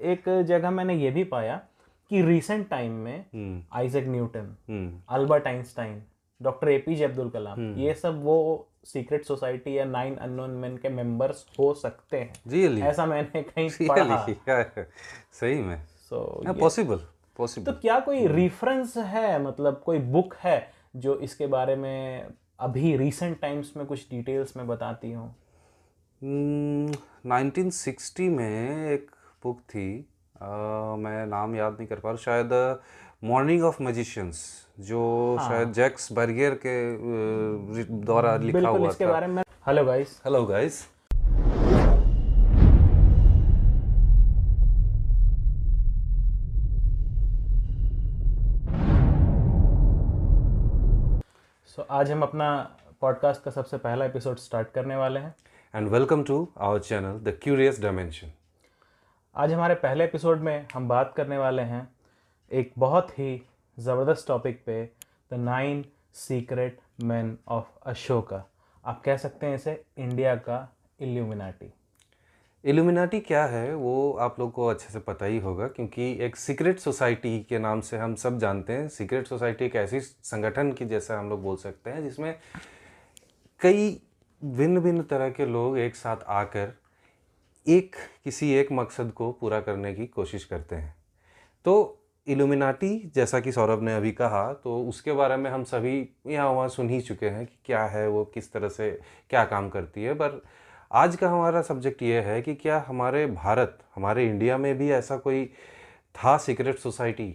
एक जगह मैंने ये भी पाया कि रिसेंट टाइम में हम्म। Isaac Newton hmm. Albert Einstein doctor APJ Abdul Kalam ये सब वो सीक्रेट सोसाइटी या नाइन अननोन मैन के मेंबर्स हो सकते हैं। रियली ऐसा मैंने कहीं पढ़ा। सही में। सो पॉसिबल पॉसिबल तो क्या कोई रेफरेंस है मतलब कोई बुक है जो इसके बारे में अभी रिसेंट टाइम्स में कुछ डिटेल्स में बताती हूँ? नाइनटीन सिक्सटी में एक बुक थी। अ, मैं नाम याद नहीं कर पा रहा। शायद मॉर्निंग ऑफ़ मैजिशियंस जो हाँ। शायद जैक्स बर्गियर के द्वारा लिखा हुआ इसके था। बारे में hello guys hello guys so आज हम अपना पॉडकास्ट का सबसे पहला एपिसोड स्टार्ट करने वाले हैं। And welcome to our channel the curious dimension आज हमारे पहले एपिसोड में हम बात करने वाले हैं एक बहुत ही ज़बरदस्त टॉपिक पे the nine secret man of Ashoka आप कह सकते हैं इसे इंडिया का इल्यूमिनाटी इल्यूमिनाटी क्या है, वो आप लोग को अच्छे से पता ही होगा, क्योंकि एक सीक्रेट सोसाइटी के नाम से हम सब जानते हैं। सीक्रेट सोसाइटी एक ऐसी संगठन की जैसा हम लोग बोल सकते हैं, जिसमें कई भिन्न भिन्न तरह के लोग एक साथ आकर एक किसी एक मकसद को पूरा करने की कोशिश करते हैं। तो इल्यूमिनाटी जैसा कि सौरभ ने अभी कहा तो उसके बारे में हम सभी यहाँ वहाँ सुन ही चुके हैं कि क्या है वो, किस तरह से क्या काम करती है। पर आज का हमारा सब्जेक्ट ये है कि क्या हमारे भारत, हमारे इंडिया में भी ऐसा कोई था सीक्रेट सोसाइटी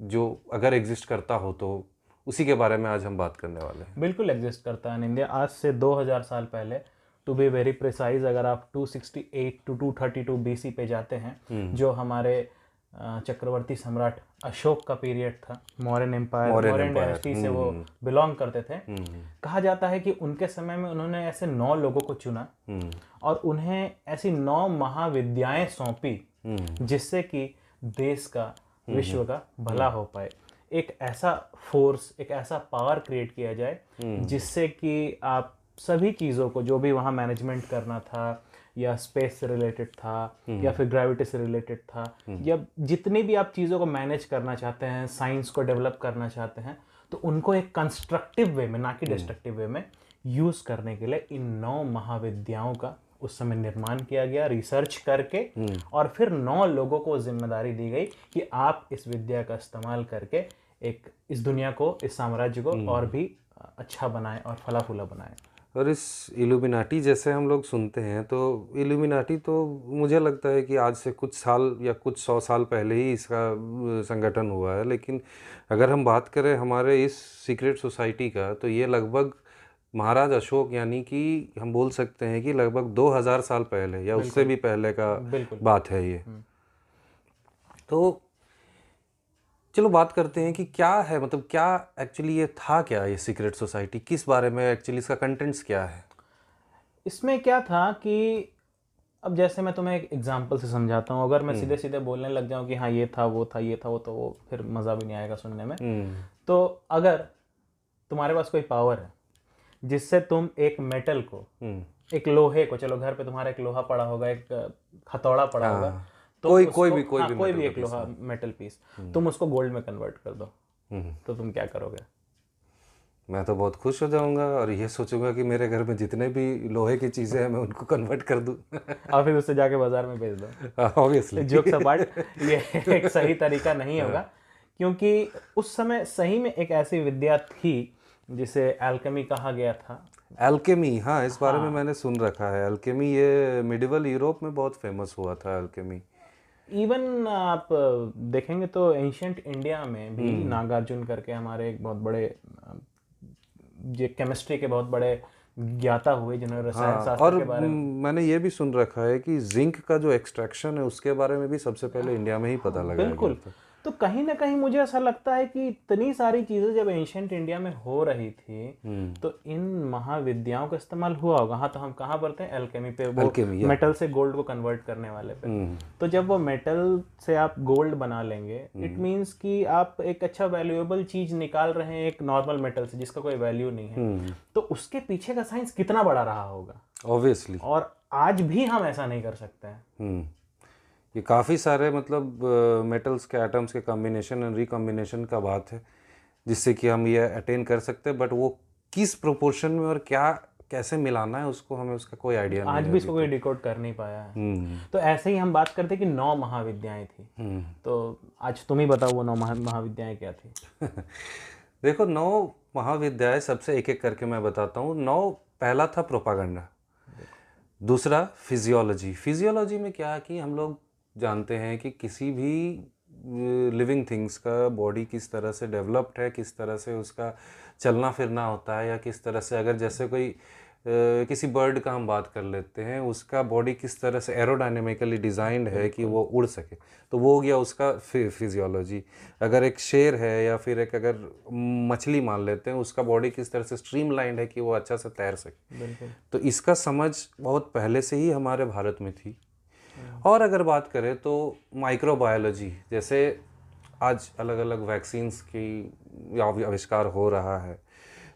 जो अगर एग्जिस्ट करता हो तो? उसी के बारे में आज हम बात करने वाले हैं। बिल्कुल एग्जिस्ट करता है। इंडिया, आज से 2000 साल पहले टू बी वेरी प्रिसाइज अगर आप 268 टू 232 बीसी पे जाते हैं जो हमारे चक्रवर्ती सम्राट अशोक का पीरियड था मौर्यन एम्पायर Empire, डायनेस्टी से वो बिलोंग करते थे। हम्म, कहा जाता है कि उनके समय में उन्होंने ऐसे नौ लोगों को चुना हम्म, और उन्हें ऐसी नौ महाविद्याएँ सौंपी हम्म, जिससे कि देश का विश्व का भला हो पाए। एक ऐसा फोर्स एक ऐसा पावर क्रिएट किया जाए जिससे कि आप सभी चीज़ों को जो भी वहाँ मैनेजमेंट करना था या स्पेस से रिलेटेड था या फिर ग्रेविटी से रिलेटेड था या जितनी भी आप चीज़ों को मैनेज करना चाहते हैं साइंस को डेवलप करना चाहते हैं तो उनको एक कंस्ट्रक्टिव वे में ना कि डिस्ट्रक्टिव वे में यूज़ करने के लिए इन नौ महाविद्याओं का उस समय निर्माण किया गया रिसर्च करके और फिर नौ लोगों को ज़िम्मेदारी दी गई कि आप इस विद्या का इस्तेमाल करके एक इस दुनिया को इस साम्राज्य को और भी अच्छा बनाएँ और फला फूला बनाएँ। और इस इल्यूमिनाटी जैसे हम लोग सुनते हैं तो इल्यूमिनाटी तो मुझे लगता है कि आज से कुछ साल या कुछ सौ साल पहले ही इसका संगठन हुआ है। लेकिन अगर हम बात करें हमारे इस सीक्रेट सोसाइटी का तो ये लगभग महाराज अशोक यानी कि हम बोल सकते हैं कि लगभग 2000 साल पहले या उससे भी पहले का बात है ये। तो चलो बात करते हैं कि क्या है मतलब क्या एक्चुअली ये था क्या ये सीक्रेट सोसाइटी किस बारे में एक्चुअली इसका कंटेंट्स क्या है? इसमें क्या था कि अब जैसे मैं तुम्हें एक एग्जांपल से समझाता हूँ अगर मैं सीधे सीधे बोलने लग जाऊँ कि हाँ ये था वो था ये था वो तो वो फिर मज़ा भी नहीं आएगा सुनने में। हम्म। तो अगर तुम्हारे पास कोई पावर है जिससे तुम एक मेटल को हम्म। एक लोहे को चलो घर पे तुम्हारा एक लोहा पड़ा होगा एक हथौड़ा पड़ा होगा तो कोई- कोई भी- कोई हाँ, भी कोई भी एक लोहा मेटल पीस तुम उसको गोल्ड में कन्वर्ट कर दो। हम्म। तो तुम क्या करोगे? मैं तो बहुत खुश हो जाऊँगा और ये सोचूँगा कि मेरे घर में जितने भी लोहे की चीज़ें हैं मैं उनको कन्वर्ट कर दूँ। और फिर उससे जाके बाज़ार में बेच दो। ऑब्वियसली जोक सपाट ये एक सही तरीका नहीं होगा। क्योंकि उस समय सही में एक ऐसी विद्या थी जिसे एल्केमी कहा गया था। एल्केमी हाँ इस बारे में मैंने सुन रखा है। एल्केमी ये मिडिवल यूरोप में बहुत फ़ेमस हुआ था एल्केमी इवन आप देखेंगे तो एंशंट इंडिया में भी नागार्जुन करके हमारे एक बहुत बड़े ये केमिस्ट्री के बहुत बड़े ज्ञाता हुए जिन्होंने रसायन शास्त्र और के बारे में मैंने ये भी सुन रखा है कि जिंक का जो एक्सट्रैक्शन है उसके बारे में भी सबसे पहले इंडिया में ही पता लगा बिल्कुल। तो कहीं ना कहीं मुझे ऐसा लगता है कि इतनी सारी चीज़ें जब एंशंट इंडिया में हो रही थी हम्म। तो इन महाविद्याओं का इस्तेमाल हुआ होगा। हाँ तो हम कहाँ पढ़ते हैं? एल्केमी पे वो Alchemy, मेटल से गोल्ड को कन्वर्ट करने वाले पे। हम्म, तो जब वो मेटल से आप गोल्ड बना लेंगे इट मीन्स कि आप एक अच्छा वैल्यूएबल चीज़ निकाल रहे हैं एक नॉर्मल मेटल से जिसका कोई वैल्यू नहीं है। हम्म। तो उसके पीछे का साइंस कितना बड़ा रहा होगा? ऑब्वियसली और आज भी हम ऐसा नहीं कर सकते हैं। हम्म। ये काफ़ी सारे मतलब मेटल्स के एटम्स के कॉम्बिनेशन एंड रिकॉम्बिनेशन का बात है जिससे कि हम ये अटेन कर सकते हैं बट वो किस प्रोपोर्शन में और क्या कैसे मिलाना है उसको हमें उसका कोई आइडिया नहीं आज भी इसको कोई डिकोड कर नहीं पाया है। हम्म। तो ऐसे ही हम बात करते कि नौ महाविद्याएँ थी। हम्म। तो आज तुम ही बताओ वो नौ महा महाविद्याएँ क्या थी। देखो नौ महाविद्याएँ सबसे एक एक करके मैं बताता हूँ। नौ पहला था प्रोपागंडा दूसरा फिजियोलॉजी फिजियोलॉजी में क्या है कि हम लोग जानते हैं कि किसी भी लिविंग थिंग्स का बॉडी किस तरह से डेवलप्ड है किस तरह से उसका चलना फिरना होता है या किस तरह से अगर जैसे कोई किसी बर्ड का हम बात कर लेते हैं उसका बॉडी किस तरह से एरोडाइनमिकली डिज़ाइंड है कि वो उड़ सके। तो वो हो गया उसका फिजियोलॉजी अगर एक शेर है या फिर एक अगर मछली मान लेते हैं उसका बॉडी किस तरह से स्ट्रीमलाइंड है कि वो अच्छा से तैर सके। तो इसका समझ बहुत पहले से ही हमारे भारत में थी। और अगर बात करें तो माइक्रोबायोलॉजी जैसे आज अलग अलग वैक्सीन्स की आविष्कार हो रहा है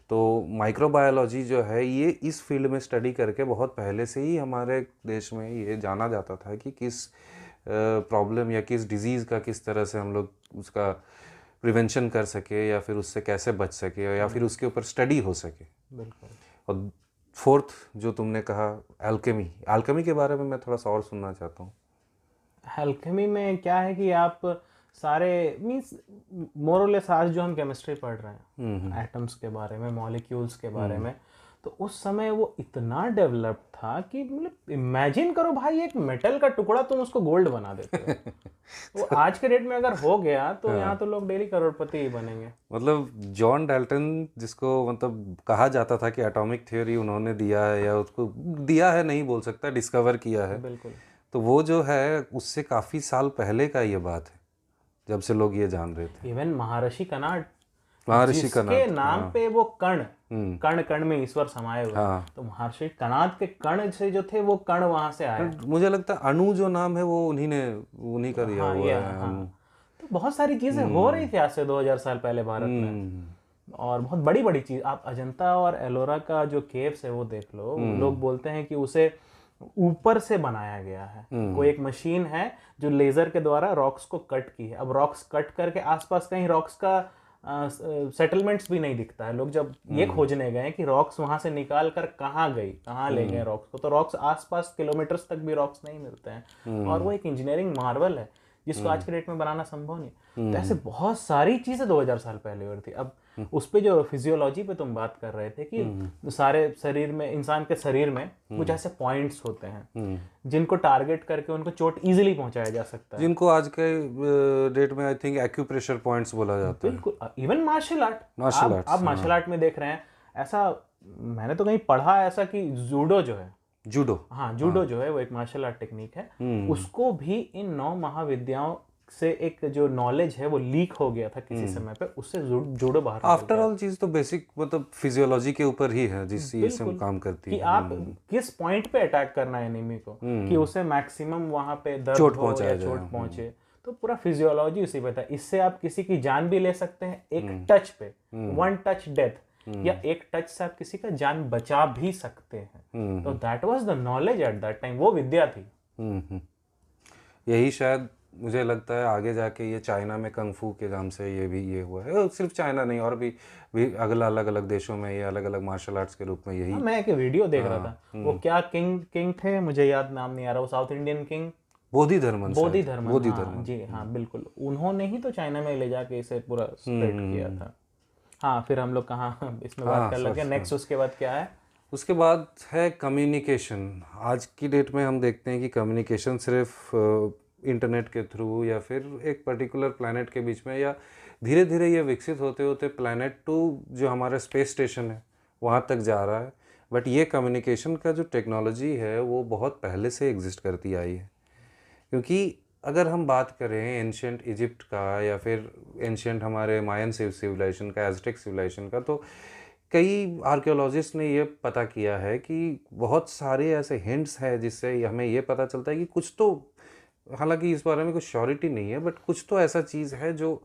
तो माइक्रोबायोलॉजी जो है ये इस फ़ील्ड में स्टडी करके बहुत पहले से ही हमारे देश में ये जाना जाता था कि किस प्रॉब्लम या किस डिज़ीज़ का किस तरह से हम लोग उसका प्रिवेंशन कर सके या फिर उससे कैसे बच सके या फिर उसके ऊपर स्टडी हो सके। बिल्कुल। और फोर्थ जो तुमने कहा एल्केमी एल्केमी के बारे में मैं थोड़ा सा और सुनना चाहता हूँ। एल्केमी में क्या है कि आप सारे मीन्स मोरलेस आज जो हम केमिस्ट्री पढ़ रहे हैं एटम्स के बारे में मॉलिक्यूल्स के बारे में तो उस समय वो इतना डेवलप था कि मतलब इमेजिन करो भाई एक मेटल का टुकड़ा तुम उसको गोल्ड बना देते हो। वो आज के डेट में अगर हो गया तो हाँ। यहाँ तो लोग डेली करोड़पति ही बनेंगे। मतलब जॉन डाल्टन जिसको मतलब कहा जाता था कि एटॉमिक थ्योरी उन्होंने दिया है या उसको दिया है नहीं बोल सकता डिस्कवर किया है। बिल्कुल। तो वो जो है उससे काफ़ी साल पहले का ये बात है जब से लोग ये जान रहे थे। इवन महर्षि कनाड महर्षि कनाद नाम पे वो कर्ण हम्म। कण कण में ईश्वर समाये हुए। हाँ। तो महर्षि कनाद के कण से जो थे वो कण वहाँ से आए। मुझे लगता है अणु जो नाम है वो उन्हीं ने उन्हीं का दिया हाँ, हुआ है हाँ। तो बहुत सारी चीज़ें हो रही थी आज से 2000 साल पहले भारत में। हम्म, और बहुत बड़ी बड़ी चीज़ आप अजंता और एलोरा का जो केव्स है वो देख लो। हम्म। लोग बोलते हैं कि उसे ऊपर से बनाया गया है। हम्म। कोई एक मशीन है जो लेजर के द्वारा रॉक्स को कट की है। अब रॉक्स कट करके आसपास कहीं रॉक्स का सेटलमेंट्स भी नहीं दिखता है लोग जब ये हम्म। खोजने गए कि रॉक्स वहाँ से निकाल कर कहाँ गई कहाँ ले हम्म। गए रॉक्स को तो रॉक्स आसपास किलोमीटर्स तक भी रॉक्स नहीं मिलते हैं हम्म। और वो एक इंजीनियरिंग मार्वल है जिसको आज के डेट में बनाना संभव नहीं तो ऐसे बहुत सारी चीज़ें 2000 साल पहले हो रही थी। अब उस पे जो फिजियोलॉजी पे तुम बात कर रहे थे कि सारे शरीर में इंसान के शरीर में कुछ ऐसे पॉइंट्स होते हैं हम्म। जिनको टारगेट करके उनको चोट इजीली पहुँचाया जा सकता है। जिनको आज के डेट में आई थिंक एक्यूप्रेशर पॉइंट्स बोला जाता है। बिल्कुल। Even martial art martial art आप मार्शल आर्ट में देख रहे हैं ऐसा मैंने तो कहीं पढ़ा ऐसा कि जूडो जो है जूडो। हाँ जूडो हाँ। जो है वो एक मार्शल आर्ट टेक्निक है। हम्म। उसको भी इन नौ महाविद्याओं से एक जो नॉलेज है वो लीक हो गया था हम्म। किसी समय पे उससे जूडो बाहर आफ्टर ऑल चीज़ तो बेसिक मतलब फिजियोलॉजी के ऊपर ही है जिससे ये सब। काम करती कि है। आप किस पॉइंट पे अटैक करना है एनिमी को कि उसे मैक्सिमम वहाँ पे दर्द चोट हो या चोट पहुँचे। तो पूरा फिजियोलॉजी उसी पे था। इससे आप किसी की जान भी ले सकते हैं एक टच पे। वन टच डेथ या एक टच से आप किसी का जान बचा भी सकते हैं। हम्म, तो that was the knowledge at that time वो विद्या थी। हम्म, हम्म। यही शायद मुझे लगता है आगे जाके ये चाइना में कंगफू के नाम से ये भी ये हुआ है। सिर्फ़ चाइना नहीं और भी भी अगला अलग अलग देशों में ये अलग अलग मार्शल आर्ट्स के रूप में यही हाँ, मैं एक वीडियो देख रहा हाँ, था हम्म। वो क्या किंग किंग थे मुझे याद नाम नहीं आ रहा। वो South Indian king Bodhi Dharman Bodhi Dharma Bodhi हाँ, धर्मन जी हाँ बिल्कुल। उन्होंने ही तो चाइना में ले जाके इसे पूरा स्प्रेड हम्म, किया था। हाँ फिर हम लोग कहाँ इसमें बात कर लगे। नेक्स्ट उसके बाद क्या है? उसके बाद है कम्युनिकेशन आज की डेट में हम देखते हैं कि कम्युनिकेशन सिर्फ़ इंटरनेट के थ्रू या फिर एक पर्टिकुलर प्लानट के बीच में या धीरे धीरे ये विकसित होते होते प्लानट टू जो हमारा स्पेस स्टेशन है वहाँ तक जा रहा है। बट ये कम्युनिकेशन का जो टेक्नोलॉजी है वो बहुत पहले से एग्जिस्ट करती आई है। क्योंकि अगर हम बात करें एंशंट इजिप्ट का या फिर एंशंट हमारे मायन सिविलाइजेशन का एजटेक सिविलाइजेशन का तो कई आर्कियोलॉजिस्ट ने ये पता किया है कि बहुत सारे ऐसे हिंट्स हैं जिससे हमें ये पता चलता है कि कुछ तो हालाँकि इस बारे में कुछ श्योरिटी नहीं है बट कुछ तो ऐसा चीज़ है जो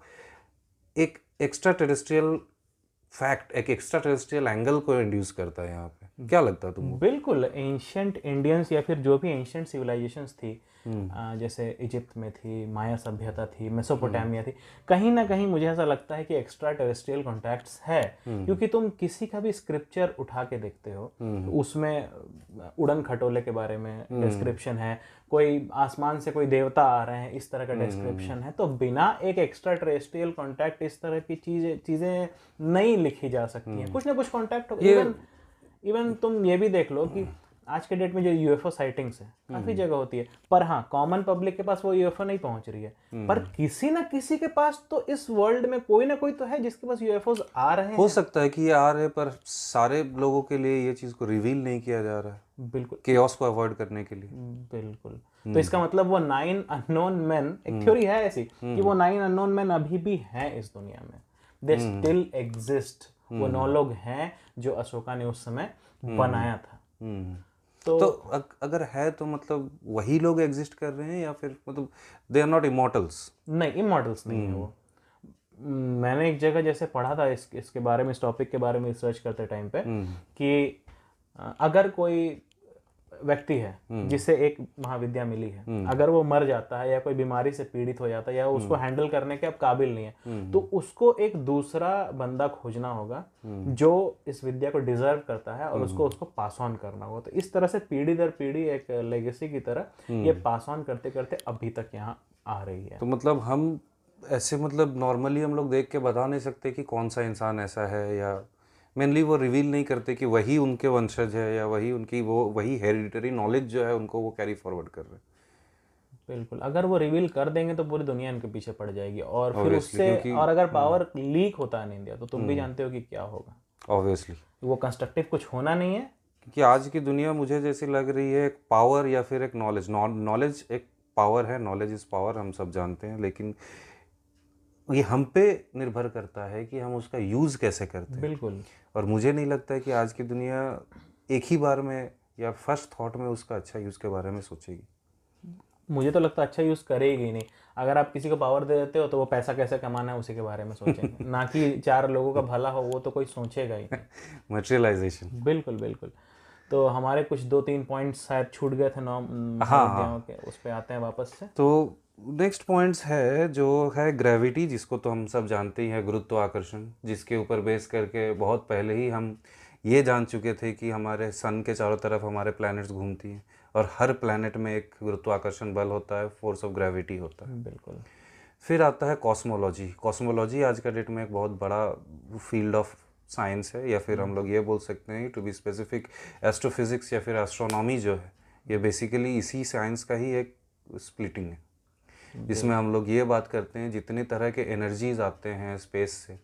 एक एक्स्ट्रा टेरेस्ट्रियल फैक्ट एक एक्स्ट्रा टेरेस्ट्रियल एंगल को इंड्यूस करता है यहाँ पे। क्या लगता है तुमको? बिल्कुल एंशंट इंडियंस या फिर जो भी एंशंट सिविलाइजेशंस थी जैसे इजिप्ट में थी माया सभ्यता थी मेसोपोटामिया थी। कहीं ना कहीं मुझे ऐसा लगता है कि एक्स्ट्रा टेरेस्ट्रियल कॉन्टैक्ट्स है क्योंकि तुम किसी का भी स्क्रिप्चर उठा के देखते हो तो उसमें उड़न खटोले के बारे में डिस्क्रिप्शन है कोई आसमान से कोई देवता आ रहे हैं इस तरह का डिस्क्रिप्शन है तो बिना एक एक्स्ट्रा टेरेस्ट्रियल कॉन्टैक्ट इस तरह की चीज़ें चीज़ें नहीं लिखी जा सकती हैं। कुछ ना कुछ कॉन्टैक्ट इवन इवन तुम ये भी देख लो कि आज के डेट में जो यूएफओ साइटिंग्स है काफ़ी जगह होती है। पर हाँ कॉमन पब्लिक के पास वो यूएफओ नहीं पहुँच रही है। पर किसी ना किसी के पास तो इस वर्ल्ड में कोई ना कोई तो है जिसके पास यूएफओज आ रहे हैं हो। सकता है कि ये आ रहे पर सारे लोगों के लिए ये चीज़ को रिवील नहीं किया जा रहा है। बिल्कुल। केओस को अवॉइड करने के लिए। बिल्कुल। तो इसका मतलब वो नाइन अननोन मैन एक थ्योरी है ऐसी कि वो नाइन अननोन मैन अभी भी हैं इस दुनिया में। दे स्टिल एग्जिस्ट वो नौ लोग हैं जो अशोका ने उस समय बनाया था। हम्म। तो, तो अग- अगर है तो मतलब वही लोग एग्जिस्ट कर रहे हैं या फिर मतलब दे आर नॉट इमोटल्स नहीं इमोटल्स नहीं है वो। मैंने एक जगह जैसे पढ़ा था इस इसके बारे में इस टॉपिक के बारे में रिसर्च करते टाइम पे कि अगर कोई व्यक्ति है जिसे एक महाविद्या मिली है। अगर वो मर जाता है या कोई बीमारी से पीड़ित हो जाता है या उसको हैंडल करने के अब काबिल नहीं है तो उसको एक दूसरा बंदा खोजना होगा जो इस विद्या को डिजर्व करता है और उसको उसको पास ऑन करना होगा। तो इस तरह से पीढ़ी दर पीढ़ी एक लेगेसी की तरह ये पास ऑन करते करते अभी तक यहाँ आ रही है। तो मतलब हम ऐसे मतलब नॉर्मली हम लोग देख के बता नहीं सकते कि कौन सा इंसान ऐसा है या मेनली वो रिवील नहीं करते कि वही उनके वंशज है या वही उनकी वो वही हेरिडिटरी नॉलेज जो है उनको वो कैरी फॉरवर्ड कर रहे हैं। बिल्कुल। अगर वो रिवील कर देंगे तो पूरी दुनिया इनके पीछे पड़ जाएगी और फिर उससे और अगर पावर लीक होता है इंडिया तो तुम भी जानते हो कि क्या होगा। ऑब्वियसली वो कंस्ट्रक्टिव कुछ होना नहीं है। क्योंकि आज की दुनिया मुझे जैसी लग रही है एक पावर या फिर एक नॉलेज नॉलेज एक पावर है नॉलेज इज़ पावर हम सब जानते हैं लेकिन ये हम पे निर्भर करता है कि हम उसका यूज़ कैसे करते हैं। बिल्कुल। और मुझे नहीं लगता है कि आज की दुनिया एक ही बार में या फ़र्स्ट थॉट में उसका अच्छा यूज़ के बारे में सोचेगी। मुझे तो लगता है अच्छा यूज़ करेगी नहीं। अगर आप किसी को पावर दे देते हो तो वो पैसा कैसे कमाना है उसी के बारे में सोचेंगे। ना कि चार लोगों का भला हो वो तो कोई सोचेगा ही नहीं। मटेरियलाइजेशन बिल्कुल बिल्कुल। तो हमारे कुछ दो तीन पॉइंट्स शायद छूट गए थे नौ महाविद्याओं के उस पर आते हैं वापस से। तो नेक्स्ट पॉइंट्स है जो है ग्रेविटी जिसको तो हम सब जानते ही हैं गुरुत्वाकर्षण जिसके ऊपर बेस करके बहुत पहले ही हम ये जान चुके थे कि हमारे सन के चारों तरफ़ हमारे प्लैनेट्स घूमती हैं और हर प्लैनेट में एक गुरुत्वाकर्षण बल होता है फोर्स ऑफ़ ग्रेविटी होता है। बिल्कुल। फिर आता है कॉस्मोलॉजी कॉस्मोलॉजी आज का डेट में एक बहुत बड़ा फ़ील्ड ऑफ़ साइंस है या फिर हम लोग ये बोल सकते हैं टू बी स्पेसिफिक एस्ट्रोफिजिक्स या फिर एस्ट्रोनॉमी जो है ये बेसिकली इसी साइंस का ही एक स्प्लिटिंग है। जिसमें हम लोग ये बात करते हैं, जितने तरह के एनर्जीज आते हैं स्पेस से,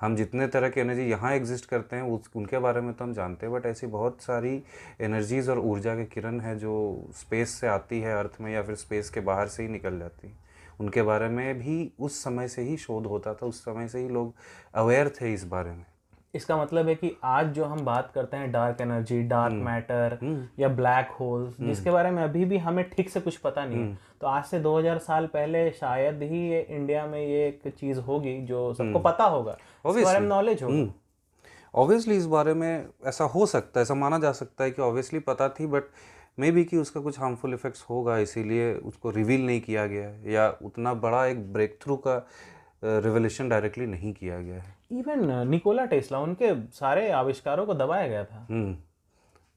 हम जितने तरह के एनर्जी यहाँ एग्जिस्ट करते हैं, उस, उनके बारे में तो हम जानते हैं बट ऐसी बहुत सारी एनर्जीज और ऊर्जा के किरण है जो स्पेस से आती है अर्थ में या फिर स्पेस के बाहर से ही निकल जाती है। उनके बारे में भी उस समय से ही शोध होता था, उस समय से ही लोग अवेयर थे इस बारे में। इसका मतलब है कि आज जो हम बात करते हैं डार्क एनर्जी डार्क मैटर या ब्लैक होल्स जिसके बारे में अभी भी हमें ठीक से कुछ पता नहीं है। तो आज से 2000 साल पहले शायद ही ये इंडिया में ये एक चीज़ होगी जो सबको पता होगा। इसके बारे में नॉलेज होगा। ऑब्वियसली इस बारे में ऐसा हो सकता है ऐसा माना जा सकता है कि ऑब्वियसली पता थी बट मे बी कि उसका कुछ हार्मफुल इफेक्ट्स होगा इसीलिए उसको रिवील नहीं किया गया या उतना बड़ा एक ब्रेक थ्रू का रिवोल्यूशन डायरेक्टली नहीं किया गया है। इवन निकोला टेस्ला उनके सारे आविष्कारों को दबाया गया था।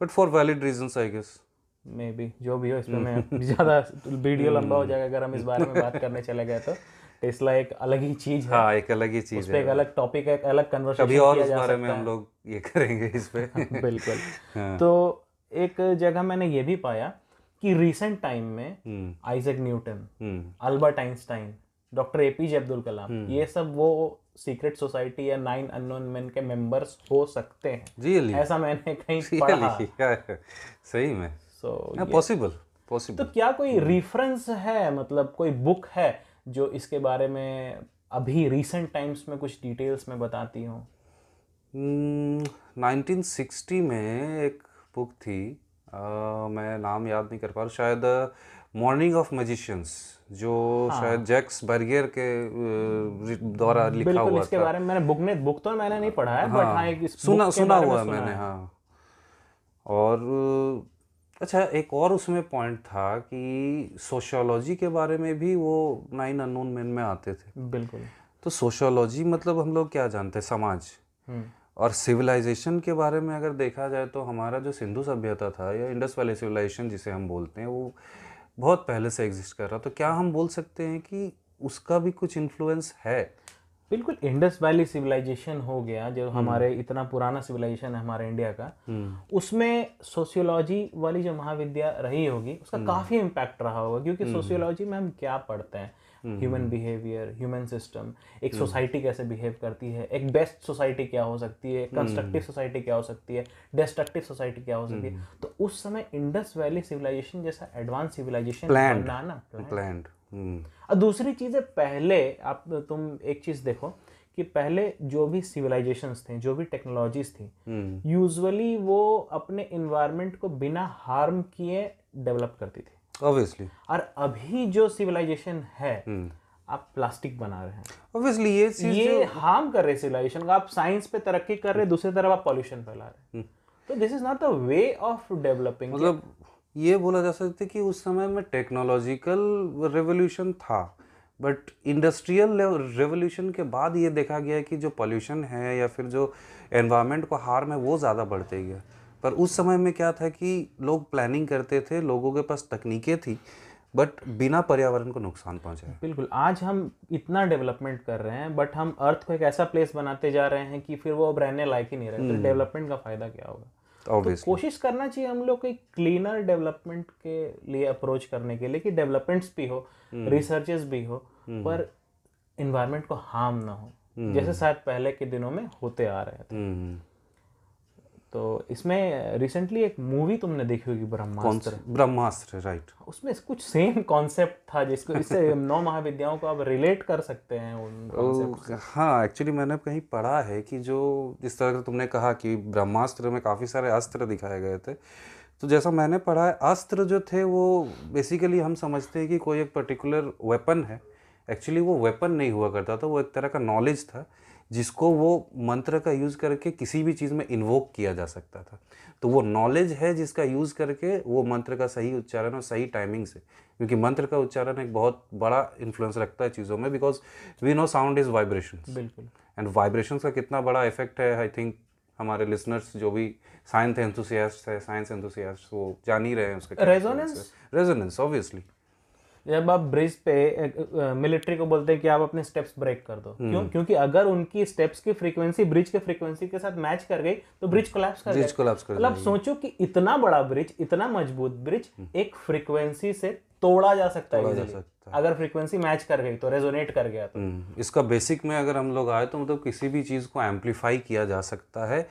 But for valid reasons I guess maybe जो भी हो इस पे मैं ज़्यादा वीडियो लंबा हो जाएगा अगर हम इस बारे में बात करने चले गए तो। टेस्ला एक अलग ही चीज़ है। हाँ एक अलग ही उस चीज़ पे है। एक अलग टॉपिक एक अलग कन्वर्सेशन कभी और किया बारे में हम लोग ये करेंगे इस पे। बिल्कुल। हाँ। तो एक जगह मैंने ये भी पाया कि रिसेंट टाइम में हम्म। Isaac Newton hmm. Albert Einstein doctor APJ Abdul Kalam. ये सब वो सीक्रेट सोसाइटी या नाइन अननोन मैन के मेंबर्स हो सकते हैं। रियली ऐसा मैंने कहीं पढ़ा। सही में। सो पॉसिबल पॉसिबल तो क्या कोई रेफरेंस है? मतलब कोई बुक है जो इसके बारे में अभी रिसेंट टाइम्स में कुछ डिटेल्स में बताती हूँ? नाइनटीन सिक्सटी में एक बुक थी। अ, मैं नाम याद नहीं कर पा रहा। शायद मॉर्निंग ऑफ़ मैजिशियंस जो हाँ। शायद जैक्स बर्गियर के द्वारा लिखा हुआ इसके था बारे में मैंने बुक ने बुक तो मैंने नहीं पढ़ा है हाँ। बट हाँ एक सुना सुना हुआ है मैंने है। हाँ और अच्छा एक और उसमें पॉइंट था कि सोशियोलॉजी के बारे में भी वो नाइन अननोन मैन में आते थे बिल्कुल तो सोशियोलॉजी मतलब हम लोग क्या जानते हैं समाज हम्म और सिविलाइजेशन के बारे में अगर देखा जाए तो हमारा जो सिंधु सभ्यता था या इंडस वैली सिविलाइजेशन जिसे हम बोलते हैं वो बहुत पहले से एग्जिस्ट कर रहा तो क्या हम बोल सकते हैं कि उसका भी कुछ इन्फ्लुएंस है? बिल्कुल इंडस वैली सिविलाइजेशन हो गया जो हमारे इतना पुराना सिविलाइजेशन है हमारे इंडिया का उसमें सोशियोलॉजी वाली जो महाविद्या रही होगी उसका काफ़ी इम्पैक्ट रहा होगा क्योंकि सोशियोलॉजी में हम क्या पढ़ते हैं? ह्यूमन बिहेवियर ह्यूमन सिस्टम एक सोसाइटी कैसे बिहेव करती है एक बेस्ट सोसाइटी क्या हो सकती है कंस्ट्रक्टिव सोसाइटी क्या हो सकती है डिस्ट्रक्टिव सोसाइटी क्या हो सकती है? तो उस समय इंडस वैली सिविलाइजेशन जैसा एडवांस सिविलाइजेशन. बनाना प्लान्ड और दूसरी चीज़ है पहले आप तुम एक चीज़ देखो कि पहले जो भी सिविलाइजेशंस थे जो भी टेक्नोलॉजीज़ थी यूजुअली वो अपने इन्वायरमेंट को बिना हार्म किए डेवलप करती थी। ऑब्वियसली और अभी जो सिविलाइजेशन है आप प्लास्टिक बना रहे हैं। ऑब्वियसली ये चीज़ ये हार्म कर रहे सिविलाइजेशन का। आप साइंस पे तरक्की कर रहे दूसरी तरफ़ आप पॉल्यूशन फैला रहे हैं। तो this is not the way of developing मतलब ये बोला जा सकता है कि उस समय में टेक्नोलॉजिकल रेवोल्यूशन था बट इंडस्ट्रियल रेवोल्यूशन के बाद ये देखा गया कि जो पॉल्यूशन है या फिर जो एनवायरनमेंट को हार्म है वो ज़्यादा बढ़ते गया। पर उस समय में क्या था कि लोग प्लानिंग करते थे लोगों के पास तकनीकें थी बट बिना पर्यावरण को नुकसान पहुँचाए बिल्कुल आज हम इतना डेवलपमेंट कर रहे हैं बट हम अर्थ को एक ऐसा प्लेस बनाते जा रहे हैं कि फिर वो अब रहने लायक ही नहीं रहे तो डेवलपमेंट का फ़ायदा क्या होगा? तो कोशिश करना चाहिए हम लोग को एक क्लीनर डेवलपमेंट के लिए अप्रोच करने के लिए कि डेवलपमेंट्स भी हो रिसर्चेस भी हो पर इन्वायरमेंट को हार्म ना हो जैसे शायद पहले के दिनों में होते आ रहे थे। हम्म। तो इसमें रिसेंटली एक मूवी तुमने देखी होगी ब्रह्मास्त्र। ब्रह्मास्त्र राइट उसमें कुछ सेम कॉन्सेप्ट था जिसको इससे नौ महाविद्याओं को आप रिलेट कर सकते हैं उन ओ, हाँ एक्चुअली मैंने कहीं पढ़ा है कि जो जिस तरह से तुमने कहा कि ब्रह्मास्त्र में काफ़ी सारे अस्त्र दिखाए गए थे तो जैसा मैंने पढ़ा है अस्त्र जो थे वो बेसिकली हम समझते हैं कि कोई एक पर्टिकुलर वेपन है। एक्चुअली वो वेपन नहीं हुआ करता था वो एक तरह का नॉलेज था। जिसको वो मंत्र का यूज़ करके किसी भी चीज़ में इन्वोक किया जा सकता था। तो वो नॉलेज है जिसका यूज़ करके वो मंत्र का सही उच्चारण और सही टाइमिंग से। क्योंकि मंत्र का उच्चारण एक बहुत बड़ा इन्फ्लुएंस रखता है चीज़ों में because we know sound is vibration बिल्कुल। एंड वाइब्रेशन का कितना बड़ा इफ़ेक्ट है आई थिंक हमारे लिसनर्स जो भी साइंस एंथुसियास्ट है साइंस एंथुसियास्ट वो जान ही रहे हैं उसका Resonance? रेजोनेंस ऑब्वियसली जब आप ब्रिज पे मिलिट्री को बोलते हैं कि आप अपने स्टेप्स ब्रेक कर दो। क्यों? क्योंकि अगर उनकी स्टेप्स की फ्रीक्वेंसी ब्रिज के फ्रीक्वेंसी के साथ मैच कर गई तो ब्रिज कोलैप्स कर ब्रिज कोलैप्स कर मतलब सोचो कि इतना बड़ा ब्रिज इतना मज़बूत ब्रिज एक फ्रीक्वेंसी से तोड़ा जा सकता है। सकता अगर फ्रीक्वेंसी मैच कर गई तो रेजोनेट कर गया तो। हम्म, इसका बेसिक में अगर हम लोग आए तो मतलब किसी भी चीज़ को एम्पलीफाई किया जा सकता है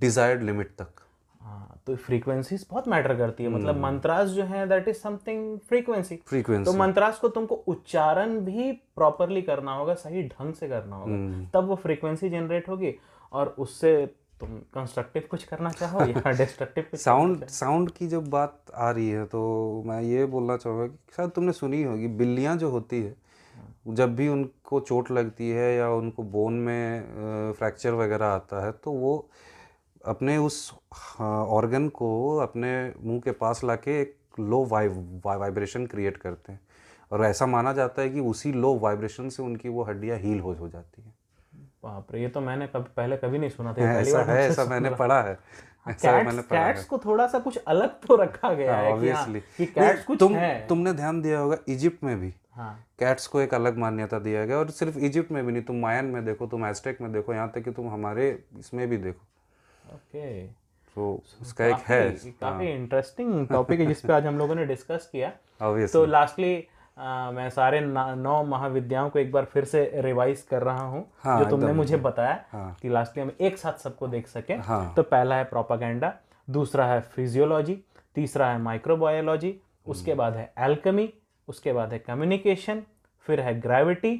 डिजायर्ड लिमिट तक। हाँ तो फ्रीक्वेंसीज बहुत मैटर करती है। मतलब मंत्रास जो है दैट इज़ समथिंग फ्रीक्वेंसी तो मंत्रास को तुमको उच्चारण भी प्रॉपरली करना होगा सही ढंग से करना होगा। तब वो फ्रीक्वेंसी जनरेट होगी और उससे तुम कंस्ट्रक्टिव कुछ करना चाहो या डिस्ट्रक्टिव साउंड साउंड की जब बात आ रही है तो मैं ये बोलना चाहूँगा कि शायद तुमने सुनी होगी बिल्लियाँ जो होती है जब भी उनको चोट लगती है या उनको बोन में फ्रैक्चर वगैरह आता है तो वो अपने उस ऑर्गन को अपने मुँह के पास लाके एक लो वाइ वाइब्रेशन क्रिएट करते हैं। और ऐसा माना जाता है कि उसी लो वाइब्रेशन से उनकी वो हड्डियाँ हील हो हो जाती हैं। बाप रे ये तो मैंने कभी पहले कभी नहीं सुना था ऐसा है ऐसा मैंने पढ़ा है कैट्स है। को थोड़ा सा कुछ अलग तो रखा गया है कि हाँ, ऑब्वियसली कि कैट्स कुछ तुम है। तुमने ध्यान दिया होगा इजिप्ट में भी। हाँ। कैट्स को एक अलग मान्यता दिया गया और सिर्फ़ इजिप्ट में भी नहीं तुम मायन में देखो तुम एस्टेक में देखो यहाँ तक कि तुम हमारे इसमें भी देखो। ओके तो उसका एक है। काफ़ी इंटरेस्टिंग टॉपिक है जिस पे आज हम लोगों ने डिस्कस किया। तो लास्टली मैं सारे नौ महाविद्याओं को एक बार फिर से रिवाइज कर रहा हूँ हाँ, जो तुमने मुझे बताया हाँ। कि लास्टली हम एक साथ सबको देख सके। हाँ। तो पहला है प्रोपागेंडा दूसरा है फिजियोलॉजी तीसरा है माइक्रोबायोलॉजी उसके बाद है एल्कमी उसके बाद है कम्युनिकेशन फिर है gravity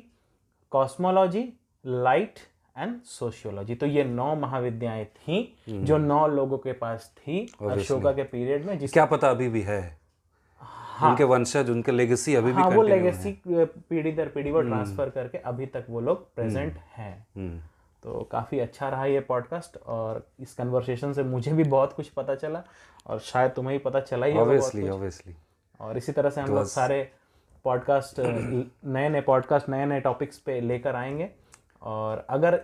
cosmology light and sociology तो ये नौ महाविद्याएँ थी जो नौ लोगों के पास थी अशोका के पीरियड में जिस क्या पता अभी भी है? हाँ, उनके वंशज उनके लेगेसी अभी हाँ, भी हाँ वो लेगेसी पीढ़ी दर पीढ़ी वो ट्रांसफ़र करके अभी तक वो लोग प्रेजेंट हैं। हम्म। तो तो काफ़ी अच्छा रहा ये पॉडकास्ट और इस कन्वर्सेशन से मुझे भी बहुत कुछ पता चला और शायद तुम्हें ही पता चला ही ऑब्वियसली ऑब्वियसली और इसी तरह से हम लोग सारे पॉडकास्ट नए नए पॉडकास्ट नए नए टॉपिक्स पे लेकर आएँगे। और अगर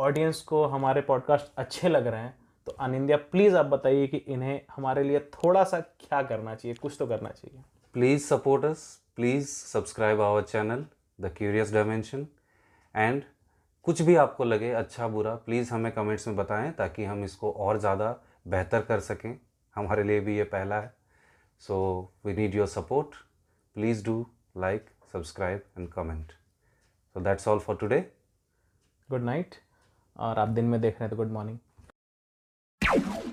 ऑडियंस को हमारे पॉडकास्ट अच्छे लग रहे हैं तो अनिंदिया प्लीज़ आप बताइए कि इन्हें हमारे लिए थोड़ा सा क्या करना चाहिए, कुछ तो करना चाहिए। Please support us. Please subscribe our channel, the curious dimension. And कुछ भी आपको लगे अच्छा बुरा प्लीज़ हमें कमेंट्स में बताएँ ताकि हम इसको और ज़्यादा बेहतर कर सकें। हमारे लिए भी ये पहला है। So we need your support please do like subscribe and comment so that's all for today good night और आप दिन में देख रहे हैं तो गुड मॉर्निंग